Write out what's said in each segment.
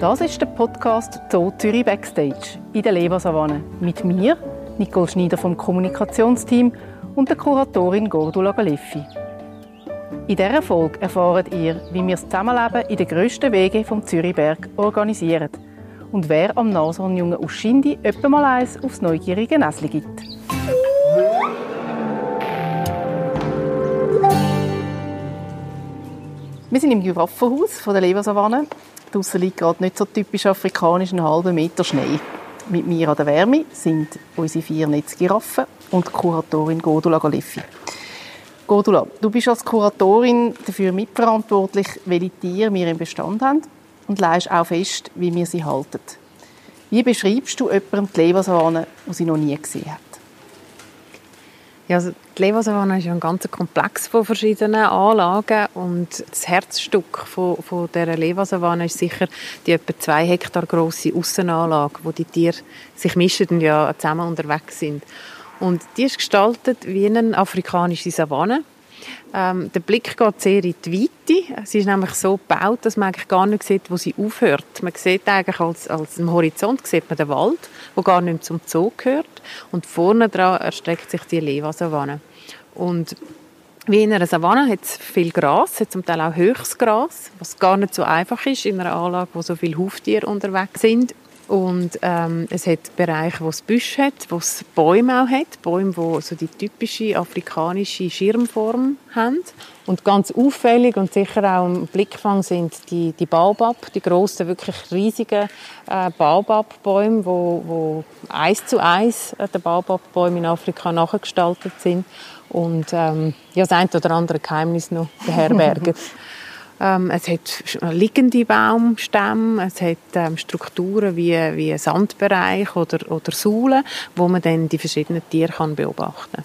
Das ist der Podcast Zoo Zürich Backstage in der Lebersavanne mit mir, Nicole Schneider vom Kommunikationsteam und der Kuratorin Gordula Galeffi. In dieser Folge erfahrt ihr, wie wir das Zusammenleben in den grössten Wegen vom Zürichberg organisieren und wer am Nashornjungen aus Schindi etwa mal eins aufs neugierige Näsli gibt. Wir sind im Giraffenhaus von der Lebersavanne. Draussen liegt gerade nicht so typisch afrikanisch ein halber Meter Schnee. Mit mir an der Wärme sind unsere vier Netzgiraffen und Kuratorin Gordula Galeffi. Gordula, du bist als Kuratorin dafür mitverantwortlich, welche Tiere wir im Bestand haben und leist auch fest, wie wir sie halten. Wie beschreibst du jemandem die Lebersavanne, die sie noch nie gesehen hat? Ja, also die Lebersavanne ist ja ein ganzer Komplex von verschiedenen Anlagen und das Herzstück von, von dieser Lebersavanne ist sicher die etwa zwei Hektar große Aussenanlage, wo die Tiere sich mischen und ja zusammen unterwegs sind. Und die ist gestaltet wie eine afrikanische Savanne. Ähm, der Blick geht sehr in die Weite. Sie ist nämlich so gebaut, dass man eigentlich gar nicht sieht, wo sie aufhört. Man sieht eigentlich als, als am Horizont sieht man den Wald, wo gar nicht zum Zoo gehört. Und vorne dran erstreckt sich die Leva-Savanne. Und wie in einer Savanne hat es viel Gras, hat zum Teil auch höchstes Gras, was gar nicht so einfach ist in einer Anlage, wo so viele Huftiere unterwegs sind. Und ähm, es hat Bereiche, wo es Büsche hat, wo es Bäume auch hat. Bäume, die so die typische afrikanische Schirmform haben. Und ganz auffällig und sicher auch im Blickfang sind die, die Baobab, die grossen, wirklich riesigen äh, Baobab-Bäume, wo, wo eins zu eins der Baobab-Bäume in Afrika nachgestaltet sind und ähm, ja, das eine oder andere Geheimnis noch beherbergen. Ähm, es hat liegende Baumstämme, es hat ähm, Strukturen wie, wie Sandbereich oder, oder Säulen, wo man dann die verschiedenen Tiere kann beobachten kann.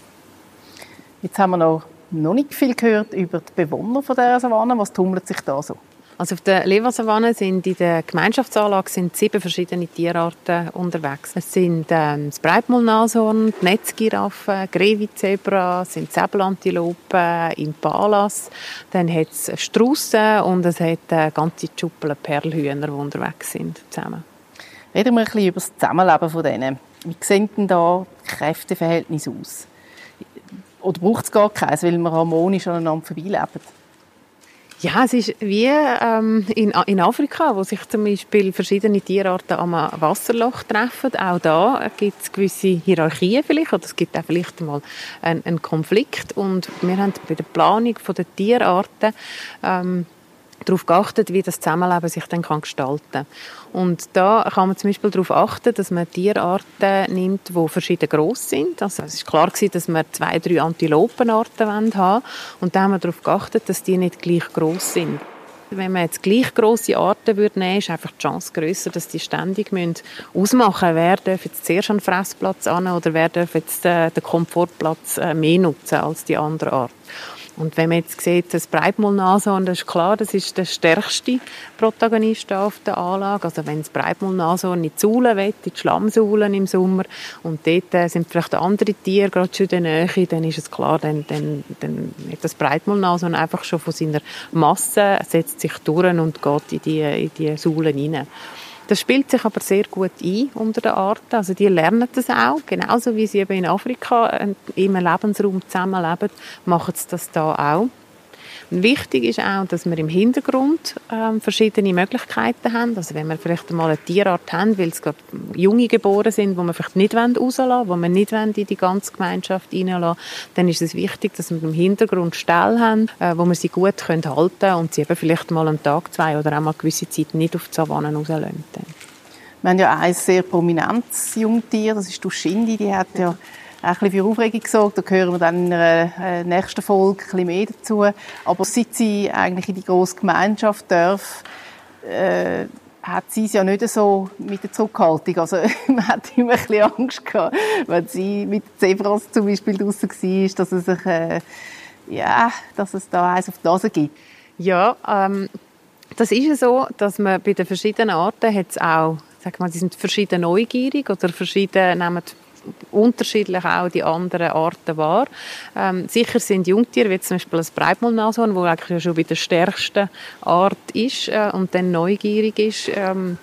Jetzt haben wir noch, noch nicht viel gehört über die Bewohner von dieser Savanne. Was tummelt sich da so? Also auf der Leversavanne sind in der Gemeinschaftsanlage sind sieben verschiedene Tierarten unterwegs. Es sind ähm, das Breitmaulnashorn, die Netzgiraffe, Grevizebra, sind Säbelantilopen, Impalas, dann hat es Straussen und es hat äh, ganze Schuppel Perlhühner, die unterwegs sind zusammen. Reden wir ein bisschen über das Zusammenleben von denen. Wie sehen denn da die Kräfteverhältnisse aus? Oder braucht es gar keins, weil wir harmonisch aneinander vorbeileben? Ja, es ist wie ähm, in, in Afrika, wo sich zum Beispiel verschiedene Tierarten am Wasserloch treffen. Auch da gibt es gewisse Hierarchien vielleicht, oder es gibt auch vielleicht mal einen, einen Konflikt. Und wir haben bei der Planung der Tierarten ähm, darauf geachtet, wie das Zusammenleben sich dann kann gestalten kann. Und da kann man zum Beispiel darauf achten, dass man Tierarten nimmt, die verschieden groß sind. Also es ist klar gewesen, dass wir zwei, drei Antilopenarten haben wollen. Und da haben wir darauf geachtet, dass die nicht gleich groß sind. Wenn man jetzt gleich grosse Arten würde nehmen, ist einfach die Chance größer, dass die ständig ausmachen müssen, wer darf jetzt zuerst einen Fressplatz an oder wer darf jetzt äh, den Komfortplatz äh, mehr nutzen als die andere Art. Und wenn man jetzt sieht, das Breitmaulnashorn, das ist klar, das ist der stärkste Protagonist auf der Anlage. Also wenn das Breitmaulnashorn in die Saulen will, in die Schlammsaulen im Sommer, und dort äh, sind vielleicht andere Tiere gerade schon in der Nähe, dann ist es klar, dann, dann, dann hat das Breitmaulnashorn einfach schon von seiner Masse, setzt sich durch und geht in die, in die Saulen hinein. Das spielt sich aber sehr gut ein unter den Arten. Also die lernen das auch, genauso wie sie eben in Afrika im Lebensraum zusammenleben, machen sie das da auch. Wichtig ist auch, dass wir im Hintergrund ähm, verschiedene Möglichkeiten haben. Also wenn wir vielleicht einmal eine Tierart haben, weil es gerade junge geboren sind, wo wir vielleicht nicht rauslassen wollen, wo wir nicht in die ganze Gemeinschaft reinlassen dann ist es wichtig, dass wir im Hintergrund Ställe haben, äh, wo wir sie gut können halten können und sie eben vielleicht mal einen Tag, zwei oder auch mal eine gewisse Zeit nicht auf die Savannen rauslassen. Wir haben ja ein sehr prominentes Jungtier, das ist Duschindi, die hat ja ein bisschen für Aufregung gesorgt. Da hören wir dann in einer äh, nächsten Folge ein mehr dazu. Aber seit sie eigentlich in die grosse Gemeinschaft darf, äh, hat sie es ja nicht so mit der Zurückhaltung. Also man hat immer ein bisschen Angst gehabt, wenn sie mit Zebras zum Beispiel draußen war, dass es sich, äh, ja, dass es da eins auf die Nase gibt. Ja, ähm, das ist ja so, dass man bei den verschiedenen Arten hat es auch, sag mal, die sind verschieden neugierig oder verschieden nehmen unterschiedlich auch die anderen Arten wahr. Ähm, sicher sind Jungtiere, wie zum Beispiel das Breitmaulnashorn, wo eigentlich schon bei der stärksten Art ist äh, und dann neugierig ist, ähm,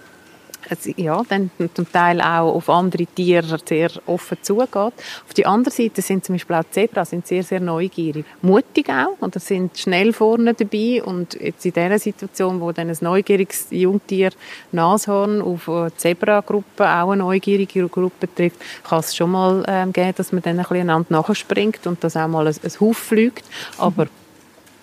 ja, dann zum Teil auch auf andere Tiere sehr offen zugeht. Auf die andere Seite sind zum Beispiel auch Zebras sind sehr, sehr neugierig. Mutig auch und sind schnell vorne dabei und jetzt in dieser Situation, wo dann ein neugieriges Jungtier Nashorn auf eine Zebragruppe, auch eine neugierige Gruppe trifft, kann es schon mal ähm, geben, dass man dann ein bisschen einander nachspringt und dass auch mal ein, ein Huf fliegt. Aber mhm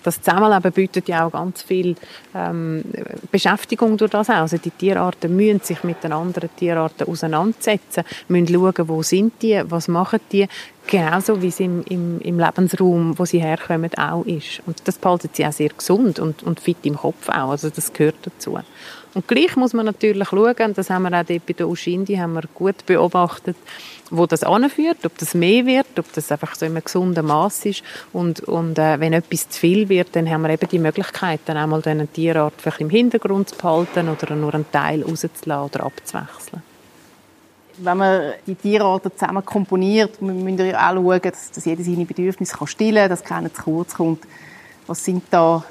das Zusammenleben bietet ja auch ganz viel ähm, Beschäftigung durch das auch. Also die Tierarten müssen sich mit den anderen Tierarten auseinandersetzen, müssen schauen, wo sind die, was machen die, genauso wie es im, im, im Lebensraum, wo sie herkommen, auch ist. Und das behalten sie auch sehr gesund und, und fit im Kopf auch, also das gehört dazu. Und gleich muss man natürlich schauen, das haben wir auch dort bei der Ushindi haben wir gut beobachtet, wo das anführt, ob das mehr wird, ob das einfach so in einem gesunden Maß ist und, und äh, wenn etwas zu viel wird, dann haben wir eben die Möglichkeit, dann einmal diese Tierart vielleicht im Hintergrund zu behalten oder nur einen Teil rauszulassen oder abzuwechseln. Wenn man die Tierarten zusammen komponiert, müssen wir ja auch schauen, dass, dass jeder seine Bedürfnisse kann stillen kann, dass keiner zu kurz kommt. Was sind da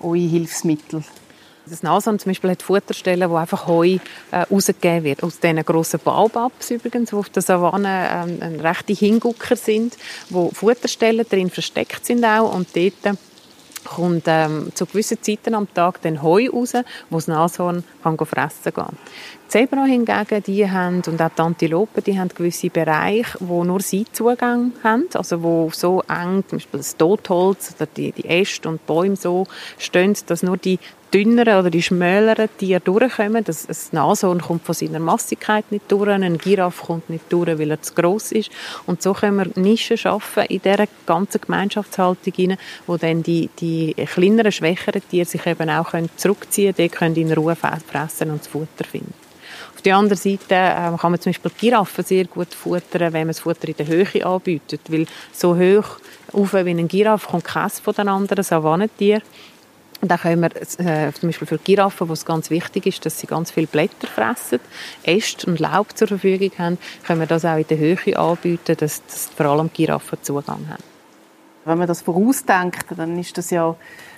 eure Hilfsmittel? Das Nashorn zum Beispiel hat Futterstellen, wo einfach Heu äh, rausgegeben wird. Aus diesen grossen Baobabs übrigens, die auf der Savanne ähm, rechte Hingucker sind, wo Futterstellen drin versteckt sind auch und dort kommt ähm, zu gewissen Zeiten am Tag dann Heu raus, wo das Nashorn kann fressen kann. Die Zebra hingegen, die haben, und auch die Antilopen, die haben gewisse Bereiche, wo nur sie Zugang haben, also wo so eng, zum Beispiel das Totholz oder die, die Äste und Bäume so stehen, dass nur die dünneren oder die schmäleren Tiere durchkommen. Das, das Nashorn kommt von seiner Massigkeit nicht durch, ein Giraffe kommt nicht durch, weil er zu gross ist. Und so können wir Nischen schaffen in dieser ganzen Gemeinschaftshaltung hinein, wo dann die, die kleineren, schwächeren Tiere sich eben auch können zurückziehen können, die können in Ruhe fressen und das Futter finden. Auf der anderen Seite äh, kann man zum Beispiel Giraffen sehr gut futtern, wenn man das Futter in der Höhe anbietet, weil so hoch auf wie ein Giraffe kommt keins von den anderen Savannentieren. Und dann können wir äh, zum Beispiel für Giraffen, wo es ganz wichtig ist, dass sie ganz viele Blätter fressen, Äste und Laub zur Verfügung haben, können wir das auch in der Höhe anbieten, dass, dass vor allem Giraffen Zugang haben. Wenn man das vorausdenkt, dann ist das ja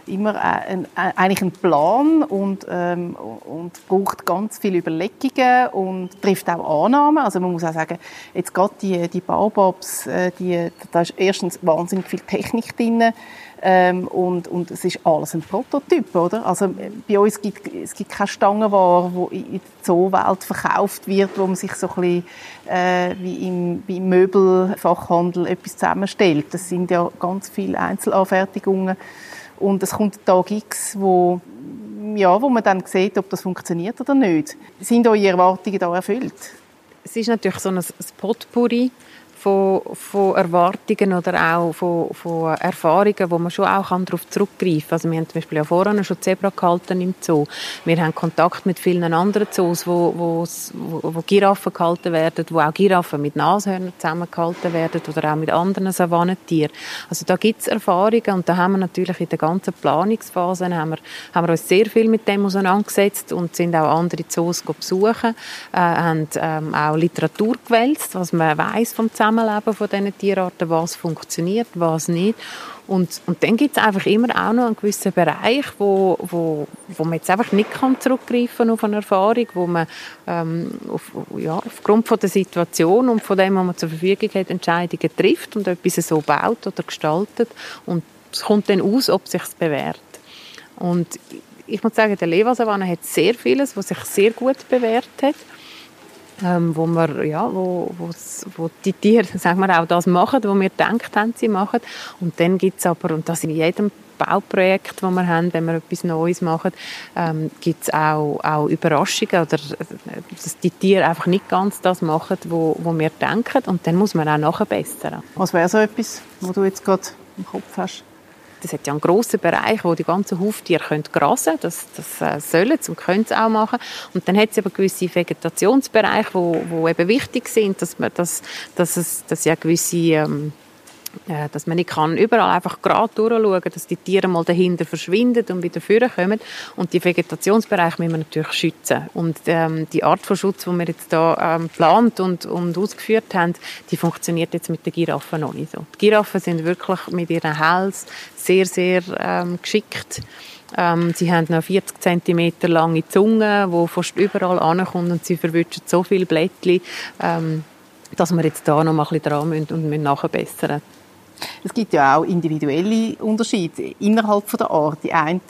immer ein, ein, eigentlich ein Plan und, ähm, und braucht ganz viele Überlegungen und trifft auch Annahmen. Also man muss auch sagen, jetzt gerade die, die Baobabs, äh, die, da ist erstens wahnsinnig viel Technik drin ähm, und, und es ist alles ein Prototyp, oder? Also bei uns gibt es gibt keine Stangenware, die in der Zoowelt verkauft wird, wo man sich so ein bisschen äh, wie, im, wie im Möbelfachhandel etwas zusammenstellt. Das sind ja ganz viele Einzelanfertigungen und es kommt ein Tag X, wo ja, wo man dann sieht, ob das funktioniert oder nicht. Sind eure Erwartungen da erfüllt? Es ist natürlich so ein Potpourri von, von Erwartungen oder auch von, von Erfahrungen, wo man schon auch darauf zurückgreifen kann. Also wir haben zum Beispiel ja vorhin schon Zebra gehalten im Zoo. Wir haben Kontakt mit vielen anderen Zoos, wo, wo, wo Giraffen gehalten werden, wo auch Giraffen mit Nashörnern zusammengehalten werden oder auch mit anderen Savannentieren. Also da gibt es Erfahrungen und da haben wir natürlich in der ganzen Planungsphase haben wir, haben wir uns sehr viel mit dem auseinandergesetzt und sind auch andere Zoos besuchen, äh, haben ähm, auch Literatur gewälzt, was man weiß vom Zusammenhang Zusammenleben von diesen Tierarten, was funktioniert, was nicht. Und, und dann gibt es einfach immer auch noch einen gewissen Bereich, wo, wo, wo man jetzt einfach nicht kann zurückgreifen auf eine Erfahrung, wo man ähm, auf, ja, aufgrund von der Situation und von dem, was man zur Verfügung hat, Entscheidungen trifft und etwas so baut oder gestaltet. Und es kommt dann aus, ob es sich bewährt. Und ich muss sagen, der Levasavanne hat sehr vieles, was sich sehr gut bewährt hat ähm, wo, wir, ja, wo, wo die Tiere sagen wir, auch das machen, was wir gedacht haben, sie machen. Und dann gibt es aber, und das in jedem Bauprojekt, das wir haben, wenn wir etwas Neues machen, ähm, gibt es auch, auch Überraschungen oder dass die Tiere einfach nicht ganz das machen, wo, wo wir denken und dann muss man auch nachbessern. Was wäre so etwas, was du jetzt gerade im Kopf hast? Das hat ja einen grossen Bereich, wo die ganzen Huftiere können grasen können. Das, das äh, sollen und können sie auch machen. Und dann hat es aber gewisse Vegetationsbereiche, wo, wo eben wichtig sind, dass, man, dass, dass, es, dass ja gewisse ähm, äh, dass man nicht kann überall einfach gerade durchschauen, dass die Tiere mal dahinter verschwinden und wieder vorkommen. Und die Vegetationsbereich müssen wir natürlich schützen. Und ähm, die Art von Schutz, die wir jetzt da ähm, geplant und, und ausgeführt haben, die funktioniert jetzt mit den Giraffen noch nicht so. Die Giraffen sind wirklich mit ihren Hals sehr, sehr ähm, geschickt. Ähm, sie haben eine 40 cm lange Zunge, die fast überall ankommt und sie verwischen so viele Blättchen, ähm, dass wir jetzt da noch mal ein bisschen dran müssen und müssen nachbessern es gibt ja auch individuelle Unterschiede innerhalb der Art. Die einen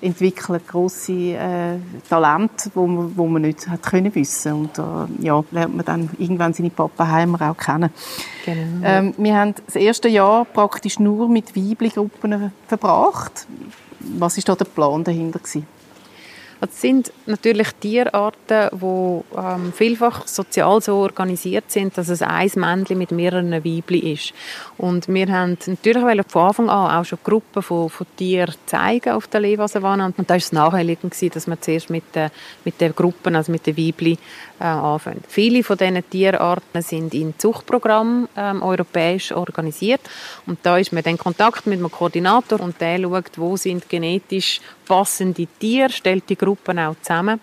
entwickeln grosse äh, Talente, wo man, wo man nicht hat können wissen und äh, ja, lernt man dann irgendwann seine Pappenheimer auch kennen. Genau. Ähm, wir haben das erste Jahr praktisch nur mit Weibli-Gruppen verbracht. Was ist da der Plan dahinter gewesen? Es sind natürlich Tierarten, die ähm, vielfach sozial so organisiert sind, dass es ein Männchen mit mehreren Weibchen ist. Und wir haben natürlich von Anfang an auch schon Gruppen von, von Tieren zeigen auf der Levasavanne. Und da war es naheliegend, dass wir zuerst mit den, mit den Gruppen, also mit den Weibchen, äh, anfangen. Viele von diesen Tierarten sind in Zuchtprogrammen ähm, europäisch organisiert. Und da ist man in Kontakt mit einem Koordinator und der schaut, wo sind genetisch passende Tiere, stellt die Gruppen auch zusammen.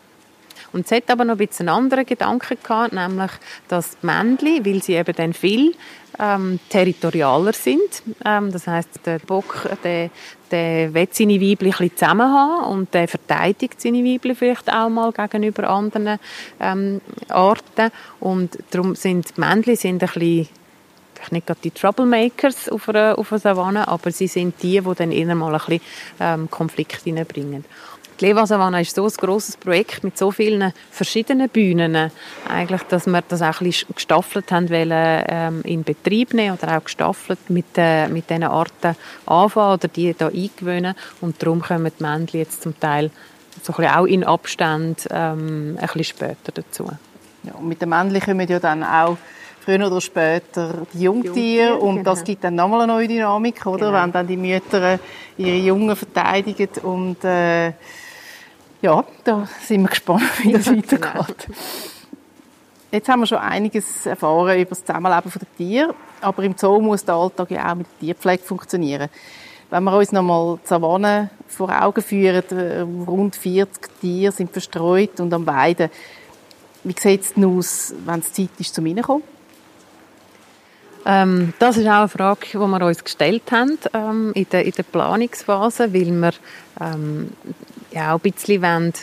Und es hat aber noch ein bisschen einen anderen Gedanken gehabt, nämlich, dass die Männchen, weil sie eben dann viel ähm, territorialer sind, ähm, das heißt, der Bock, der, der will seine Weibchen zusammen haben und der verteidigt seine Weibchen vielleicht auch mal gegenüber anderen ähm, Arten und darum sind die Männchen sind ein bisschen nicht gerade die Troublemakers auf einer, auf einer Savanne, aber sie sind die, die dann eher mal ein bisschen ähm, Konflikt hineinbringen. Die Leva Savanne ist so ein grosses Projekt mit so vielen verschiedenen Bühnen, eigentlich, dass wir das auch ein bisschen gestaffelt haben wollen, ähm, in Betrieb nehmen oder auch gestaffelt mit, äh, mit diesen Arten anfangen oder die da eingewöhnen. Und darum kommen die Männchen jetzt zum Teil so ein bisschen auch in Abstand ähm, ein bisschen später dazu. Ja, und mit den Männchen kommen ja dann auch früher oder später die Jungtiere und genau. das gibt dann nochmal eine neue Dynamik, oder? Genau. Wenn dann die Mütter ihre Jungen verteidigen und äh, ja, da sind wir gespannt, wie das weitergeht. Genau. Jetzt haben wir schon einiges erfahren über das Zusammenleben der Tiere, aber im Zoo muss der Alltag ja auch mit der Tierpflege funktionieren. Wenn wir uns nochmal die Savanne vor Augen führen, äh, rund 40 Tiere sind verstreut und am Weiden. Wie sieht es aus, wenn es Zeit ist, zum Reinkommen? Ähm, das ist auch eine Frage, die wir uns gestellt haben ähm, in, der, in der Planungsphase, weil wir ähm, ja, auch ein bisschen wollen,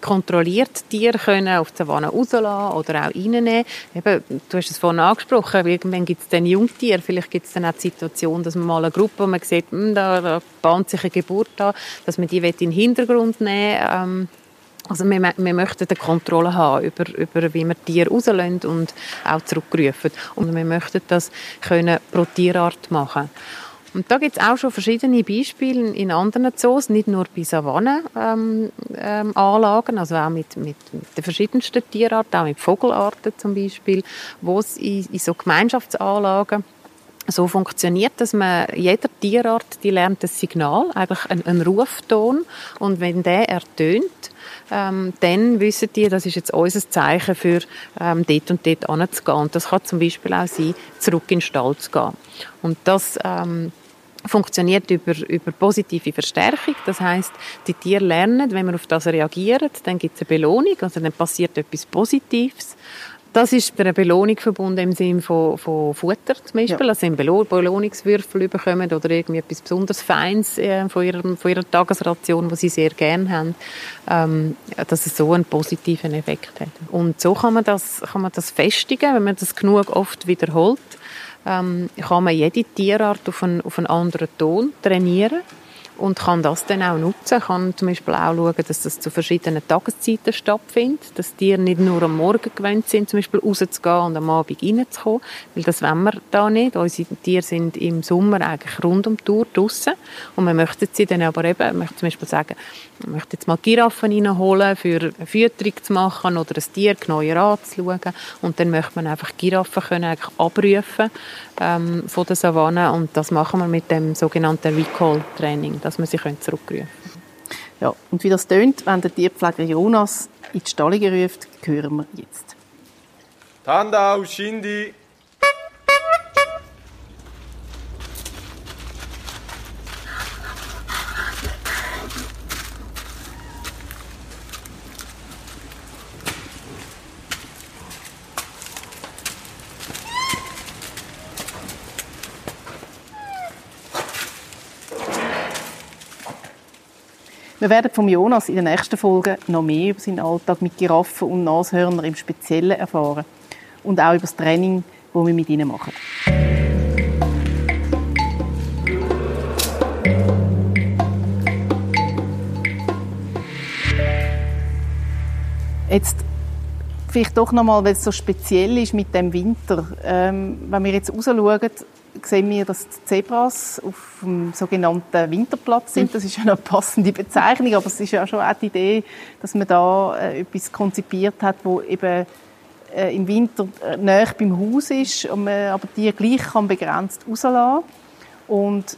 kontrolliert Tiere können auf die Savanne rauslassen oder auch reinnehmen. Eben, du hast es vorhin angesprochen, irgendwann gibt es dann Jungtiere, vielleicht gibt es dann auch die Situation, dass man mal eine Gruppe, wo man sieht, hm, da, da bahnt sich eine Geburt an, dass man die in den Hintergrund nehmen ähm, also wir, wir möchten eine Kontrolle haben über, über wie wir Tiere rauslassen und auch zurückrufen. Und wir möchten das können pro Tierart machen. Und da gibt es auch schon verschiedene Beispiele in anderen Zoos, nicht nur bei Savannenanlagen, ähm, ähm, also auch mit, mit, mit, den verschiedensten Tierarten, auch mit Vogelarten zum Beispiel, wo es in, in so Gemeinschaftsanlagen so funktioniert, dass man jeder Tierart, die lernt das Signal, eigentlich einen, einen Rufton und wenn der ertönt, ähm, dann wissen die, das ist jetzt unser Zeichen für ähm, dort und dort anzugehen. Und das kann zum Beispiel auch sein, zurück in den Stall zu gehen. Und das ähm, funktioniert über, über positive Verstärkung. Das heißt, die Tiere lernen, wenn man auf das reagiert, dann gibt es eine Belohnung, also dann passiert etwas Positives. Das ist bei einer Belohnung verbunden im Sinne von, von Futter zum Beispiel, ja. also sie Belohnungswürfel bekommen oder irgendwie etwas besonders Feines äh, von, ihrer, von ihrer Tagesration, die sie sehr gerne haben, ähm, dass es so einen positiven Effekt hat. Und so kann man das, kann man das festigen, wenn man das genug oft wiederholt, ähm, kann man jede Tierart auf einen, auf einen anderen Ton trainieren und kann das dann auch nutzen. Kann zum Beispiel auch schauen, dass das zu verschiedenen Tageszeiten stattfindet, dass die nicht nur am Morgen gewöhnt sind, zum Beispiel rauszugehen und am Abend reinzukommen, weil das wollen wir da nicht. Unsere Tiere sind im Sommer eigentlich rund um die Tour draussen und wir möchten sie dann aber eben, ich möchte zum Beispiel sagen, ich möchte jetzt mal Giraffen reinholen, für eine Fütterung zu machen oder ein Tier genauer anzuschauen und dann möchte man einfach Giraffen können eigentlich abrufen ähm, von der Savanne und das machen wir mit dem sogenannten Recall-Training dass man sie zurückrufen können. Ja, und wie das tönt, wenn der Tierpfleger Jonas in die Stallung ruft, hören wir jetzt. Tandau, Shindi. Wir werden von Jonas in den nächsten Folgen noch mehr über seinen Alltag mit Giraffen und Nashörnern im Speziellen erfahren. Und auch über das Training, das wir mit ihnen machen. Jetzt vielleicht doch nochmal, weil es so speziell ist mit dem Winter. Ähm, wenn wir jetzt rausschauen, sehen wir, dass die Zebras auf dem sogenannten Winterplatz sind. Das ist eine passende Bezeichnung, aber es ist ja schon auch die Idee, dass man da äh, etwas konzipiert hat, wo eben äh, im Winter äh, näher beim Haus ist, und man aber die gleich kann begrenzt rauslassen Und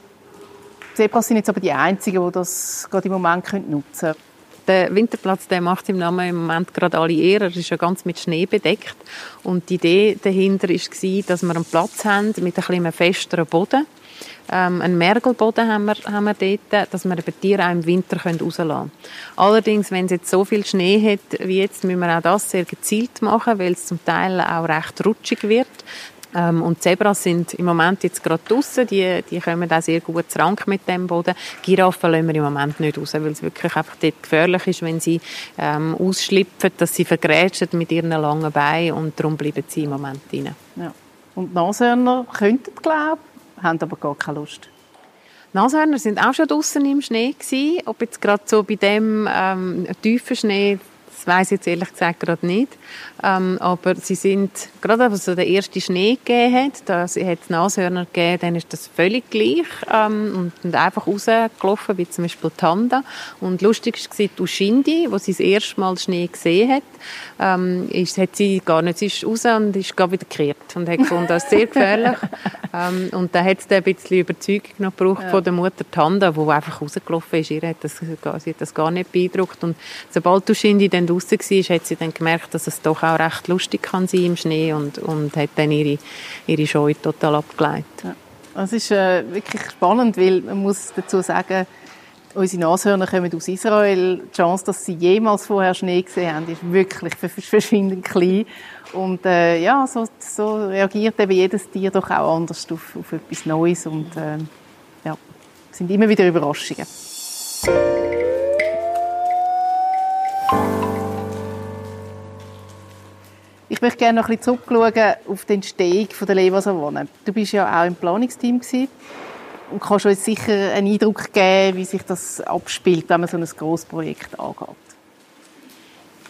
die Zebras sind jetzt aber die einzigen, die das gerade im Moment nutzen können. Der Winterplatz der macht im Namen im Moment gerade alle Ehre. Er ist ja ganz mit Schnee bedeckt. Und die Idee dahinter war, dass wir einen Platz haben mit ein bisschen festeren Boden. Ähm, einen Mergelboden haben wir, haben wir dort, dass wir die Tiere auch im Winter rauslassen können. Allerdings, wenn es jetzt so viel Schnee hat wie jetzt, müssen wir auch das sehr gezielt machen, weil es zum Teil auch recht rutschig wird. Ähm, und Zebras sind im Moment jetzt gerade draußen, die, die kommen auch sehr gut zrank mit dem Boden. Giraffen lassen wir im Moment nicht raus, weil es wirklich einfach dort gefährlich ist, wenn sie ähm, ausschlüpfen, dass sie vergrätschen mit ihren langen Beinen und darum bleiben sie im Moment drin. Ja. Und Nashörner könnten, glaube ich, haben aber gar keine Lust. Nashörner sind auch schon draußen im Schnee gewesen. Ob jetzt gerade so bei dem ähm, tiefen Schnee das weiß ich jetzt ehrlich gesagt gerade nicht. Ähm, aber sie sind, gerade als es der erste Schnee gegeben hat, da hat es Nashörner gegeben, dann ist das völlig gleich ähm, und, und einfach rausgelaufen, wie zum Beispiel Tanda. Und lustig war die Ushindi, wo sie das erste Mal Schnee gesehen hat, ähm, ist, hat sie gar nicht, sie ist raus und ist gar wieder gekehrt und hat gefunden, das ist sehr gefährlich. ähm, und da hat es ein bisschen Überzeugung noch gebraucht ja. von der Mutter Tanda, die einfach rausgelaufen ist. Ihr hat das, sie hat das gar nicht beeindruckt. Und sobald Ushindi dann draußen war, hat sie dann gemerkt, dass es doch auch recht lustig kann sein im Schnee und, und hat dann ihre, ihre Scheu total abgeleitet. Ja. Es ist äh, wirklich spannend, weil man muss dazu sagen, unsere Nashörner kommen aus Israel. Die Chance, dass sie jemals vorher Schnee gesehen haben, ist wirklich verschwindend klein. Und äh, ja, so, so, reagiert eben jedes Tier doch auch anders auf, auf etwas Neues und äh, ja, sind immer wieder Überraschungen. Möchte gerne noch ein bisschen zurückschauen auf die Entstehung der Leva Savone. Du bist ja auch im Planungsteam gewesen und kannst uns sicher einen Eindruck geben, wie sich das abspielt, wenn man so ein grosses Projekt angeht.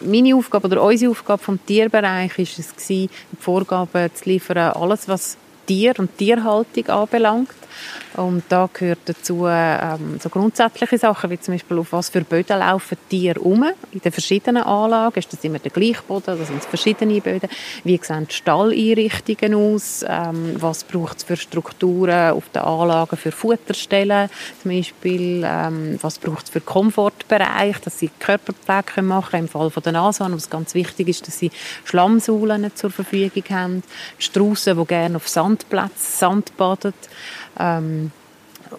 Meine Aufgabe oder unsere Aufgabe vom Tierbereich war es, die Vorgaben zu liefern, alles was Tier und Tierhaltung anbelangt. Und da gehört dazu ähm, so grundsätzliche Sachen, wie zum Beispiel auf was für Böden laufen Tiere um in den verschiedenen Anlagen. Ist das immer der gleiche Boden oder sind es verschiedene Böden? Wie sehen die Stalleinrichtungen aus? Ähm, was braucht es für Strukturen auf den Anlagen für Futterstellen? Zum Beispiel, ähm, was braucht es für Komfortbereich, dass sie Körperpflege machen können, im Fall der Nashorn, was ganz wichtig ist, dass sie Schlammsäulen zur Verfügung haben. Straussen, die gerne auf Sandplätzen Sand baden. Ähm,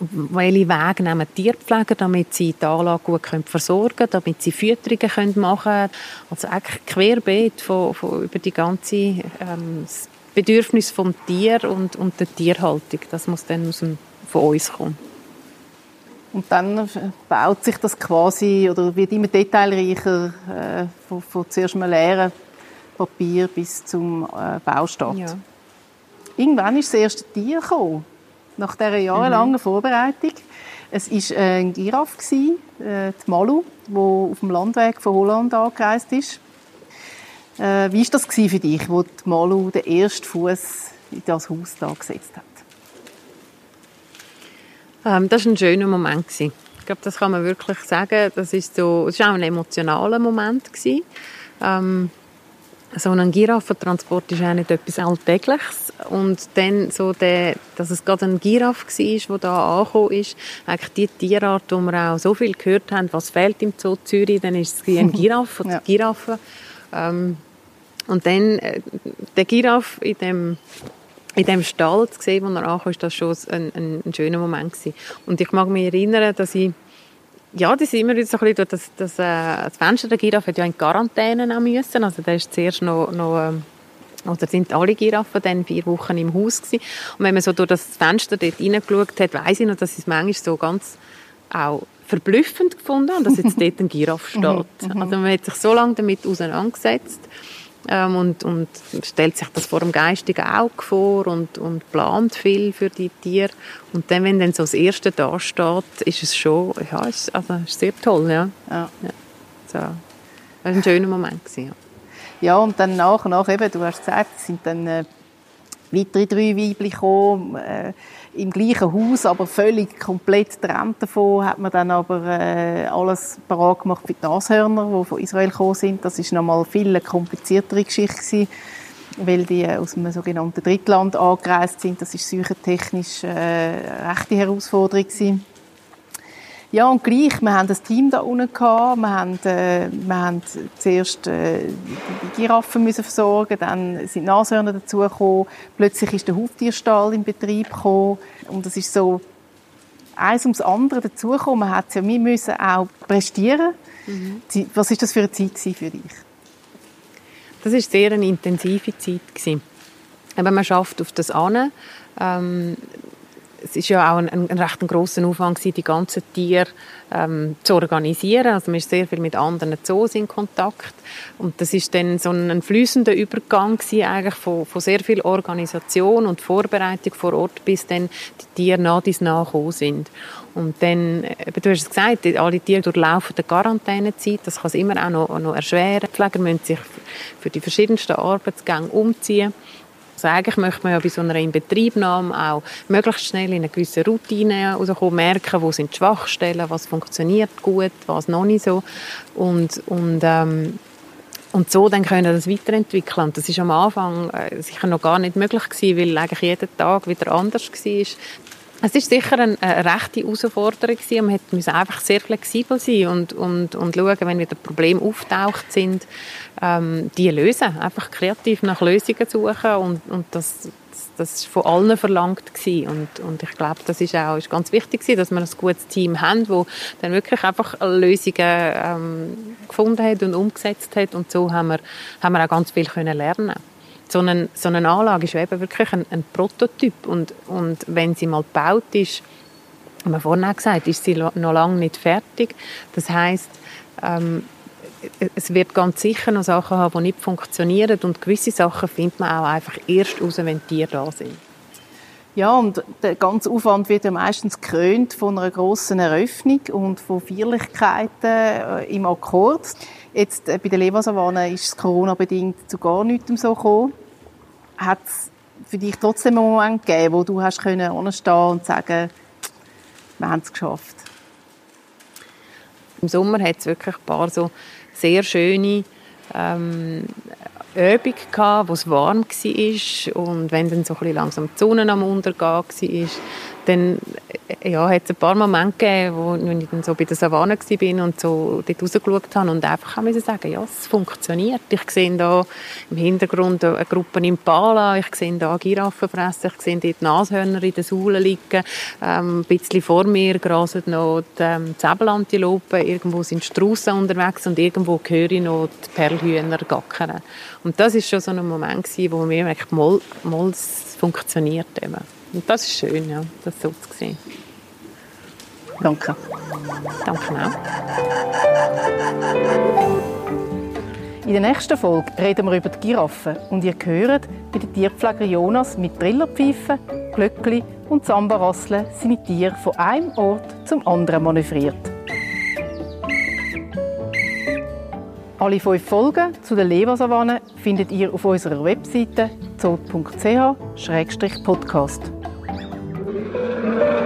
welche Wege nehmen Tierpfleger, damit sie die Anlage gut können versorgen können, damit sie Fütterungen können machen können. Also eigentlich querbeet von, von, über die ganze ähm, Bedürfnis vom Tier und, und der Tierhaltung. Das muss dann aus dem, von uns kommen. Und dann baut sich das quasi oder wird immer detailreicher äh, von, von zuerst mal leeren Papier bis zum äh, Baustart. Ja. Irgendwann ist das erste Tier gekommen nach dieser jahrelangen mhm. Vorbereitung. Es war äh, ein Giraffe, äh, die Malu, die auf dem Landweg von Holland angereist ist. Äh, wie war das für dich, wo die Malu den ersten Fuß in das Haus da gesetzt hat? Ähm, das war ein schöner Moment. Ich glaube, das kann man wirklich sagen. Das ist so, es war auch ein emotionaler Moment. Ähm, so ein Giraffentransport ist auch nicht etwas Alltägliches. Und dann so der, dass es gerade ein Giraffe war, der da angekommen ist, eigentlich die Tierart, wo wir auch so viel gehört haben, was fehlt im Zoo Zürich, dann ist es ein Giraffe oder ja. Giraffe. Ähm, und dann äh, der Giraffe in dem in dem Stall zu sehen, wo er ankam, ist das schon ein, ein, ein schöner Moment gewesen. Und ich mag mich erinnern, dass ich ja, das ist immer wieder so ein bisschen, das, das, äh, das Fenster der Giraffe hat ja in Quarantäne auch müssen. Also da ist zuerst noch, noch ähm, oder sind alle Giraffen dann vier Wochen im Haus gewesen. Und wenn man so durch das Fenster dort reingeschaut hat, weiss ich noch, dass es manchmal so ganz auch verblüffend gefunden, dass jetzt dort ein Giraffe Mhm, steht. also man hat sich so lange damit auseinandergesetzt ähm, und, und stellt sich das vor dem geistigen Auge vor und, und plant viel für die Tiere. Und dann, wenn dann so das Erste da steht, ist es schon, ja, ist, also ist sehr toll, ja. Ja. So. Das war ein schöner Moment. Gewesen, ja. Ja, und dann nach und nach, eben, du hast gesagt, es sind dann äh, weitere drei Weibchen gekommen, äh, im gleichen Haus, aber völlig komplett getrennt davon, hat man dann aber äh, alles parat gemacht für die Nashörner, die von Israel gekommen sind. Das ist nochmal viel eine kompliziertere Geschichte gewesen, weil die äh, aus einem sogenannten Drittland angereist sind. Das ist sichertechnisch äh, eine rechte Herausforderung gewesen. Ja, und gleich, wir haben das Team da unten gehabt, wir haben, äh, wir haben zuerst äh, die Giraffen müssen versorgen, dann sind die Nashörner dazugekommen, plötzlich ist der Huftierstall in Betrieb gekommen und das ist so eins ums andere dazugekommen. Man hat ja, wir müssen auch prestieren. Die- Was ist das für eine Zeit für dich? Das war sehr eine intensive Zeit. Gewesen. Aber man schafft auf das an. Ähm, es ist ja auch ein, ein, ein recht ein grosser Aufwand, gewesen, die ganzen Tiere ähm, zu organisieren. Also man ist sehr viel mit anderen Zoos in Kontakt. Und das ist dann so ein, ein fließender Übergang gewesen, eigentlich von, von sehr viel Organisation und Vorbereitung vor Ort, bis dann die Tiere nach dies nachgekommen sind. Und dann, eben, du hast es gesagt, die- alle Tiere durchlaufen eine Quarantänezeit. Das kann es immer auch noch, noch erschweren. Die Pfleger müssen sich für die verschiedensten Arbeitsgänge umziehen. Also eigentlich möchte man ja bei so einer Inbetriebnahme auch möglichst schnell in eine gewisse Routine rauskommen, merken, wo sind die Schwachstellen, was funktioniert gut, was noch nicht so. Und, und, ähm, und so dann können das weiterentwickeln. Und das ist am Anfang äh, sicher noch gar nicht möglich gewesen, weil eigentlich jeden Tag wieder anders war. Es ist sicher eine, eine rechte Herausforderung gewesen. Man musste einfach sehr flexibel sein und, und, und schauen, wenn wieder Probleme auftaucht sind, ähm, die lösen. Einfach kreativ nach Lösungen suchen und, und das, das ist von allen verlangt gewesen. Und, und ich glaube, das ist auch ist ganz wichtig gewesen, dass wir ein gutes Team haben, wo dann wirklich einfach Lösungen ähm, gefunden hat und umgesetzt hat und so haben wir, haben wir auch ganz viel können lernen so eine, so eine Anlage ist eben wirklich ein, ein Prototyp und, und wenn sie mal gebaut ist, haben wir vorhin auch gesagt, ist sie noch lange nicht fertig. Das heißt, ähm, es wird ganz sicher noch Sachen haben, die nicht funktionieren und gewisse Sachen findet man auch einfach erst raus, wenn die Tiere da sind. Ja, und der ganze Aufwand wird ja meistens gekrönt von einer grossen Eröffnung und von Feierlichkeiten äh, im Akkord. Jetzt äh, bei der Lebersavanne ist es Corona-bedingt zu gar nichts so gekommen. Hat es für dich trotzdem einen Moment gegeben, wo du hast können und sagen, wir haben es geschafft? Im Sommer hat es wirklich ein paar so sehr schöne ähm, Übungen gehabt, wo es warm war und wenn dann so ein bisschen langsam die Sonne am Untergehen war, dann äh, ja, hat es ein paar Momente gegeben, wo ich dann so bei der Savanne war und so dort rausgeschaut habe und einfach haben sagen, ja, es funktioniert. Ich sehe da im Hintergrund eine Gruppe Impala, ich sehe da Giraffen fressen, ich sehe dort Nashörner in den Saulen liegen, ähm, ein bisschen vor mir grasen noch die ähm, Säbelantilopen, irgendwo sind Straussen unterwegs und irgendwo höre ich noch die Perlhühner gackern. Und das ist schon so ein Moment gewesen, wo mir merkt, mal, mal es funktioniert eben. Und das ist schön, ja, das so zu sehen. Danke. Danke auch. In der nächsten Folge reden wir über die Giraffen und ihr hört, wie der Tierpfleger Jonas mit Trillerpfeifen, Glöckli und Sambarasseln seine Tiere von einem Ort zum anderen manövriert. Alle fünf Folgen zu der Lebersavanne findet ihr auf unserer Webseite episode.ch-podcast.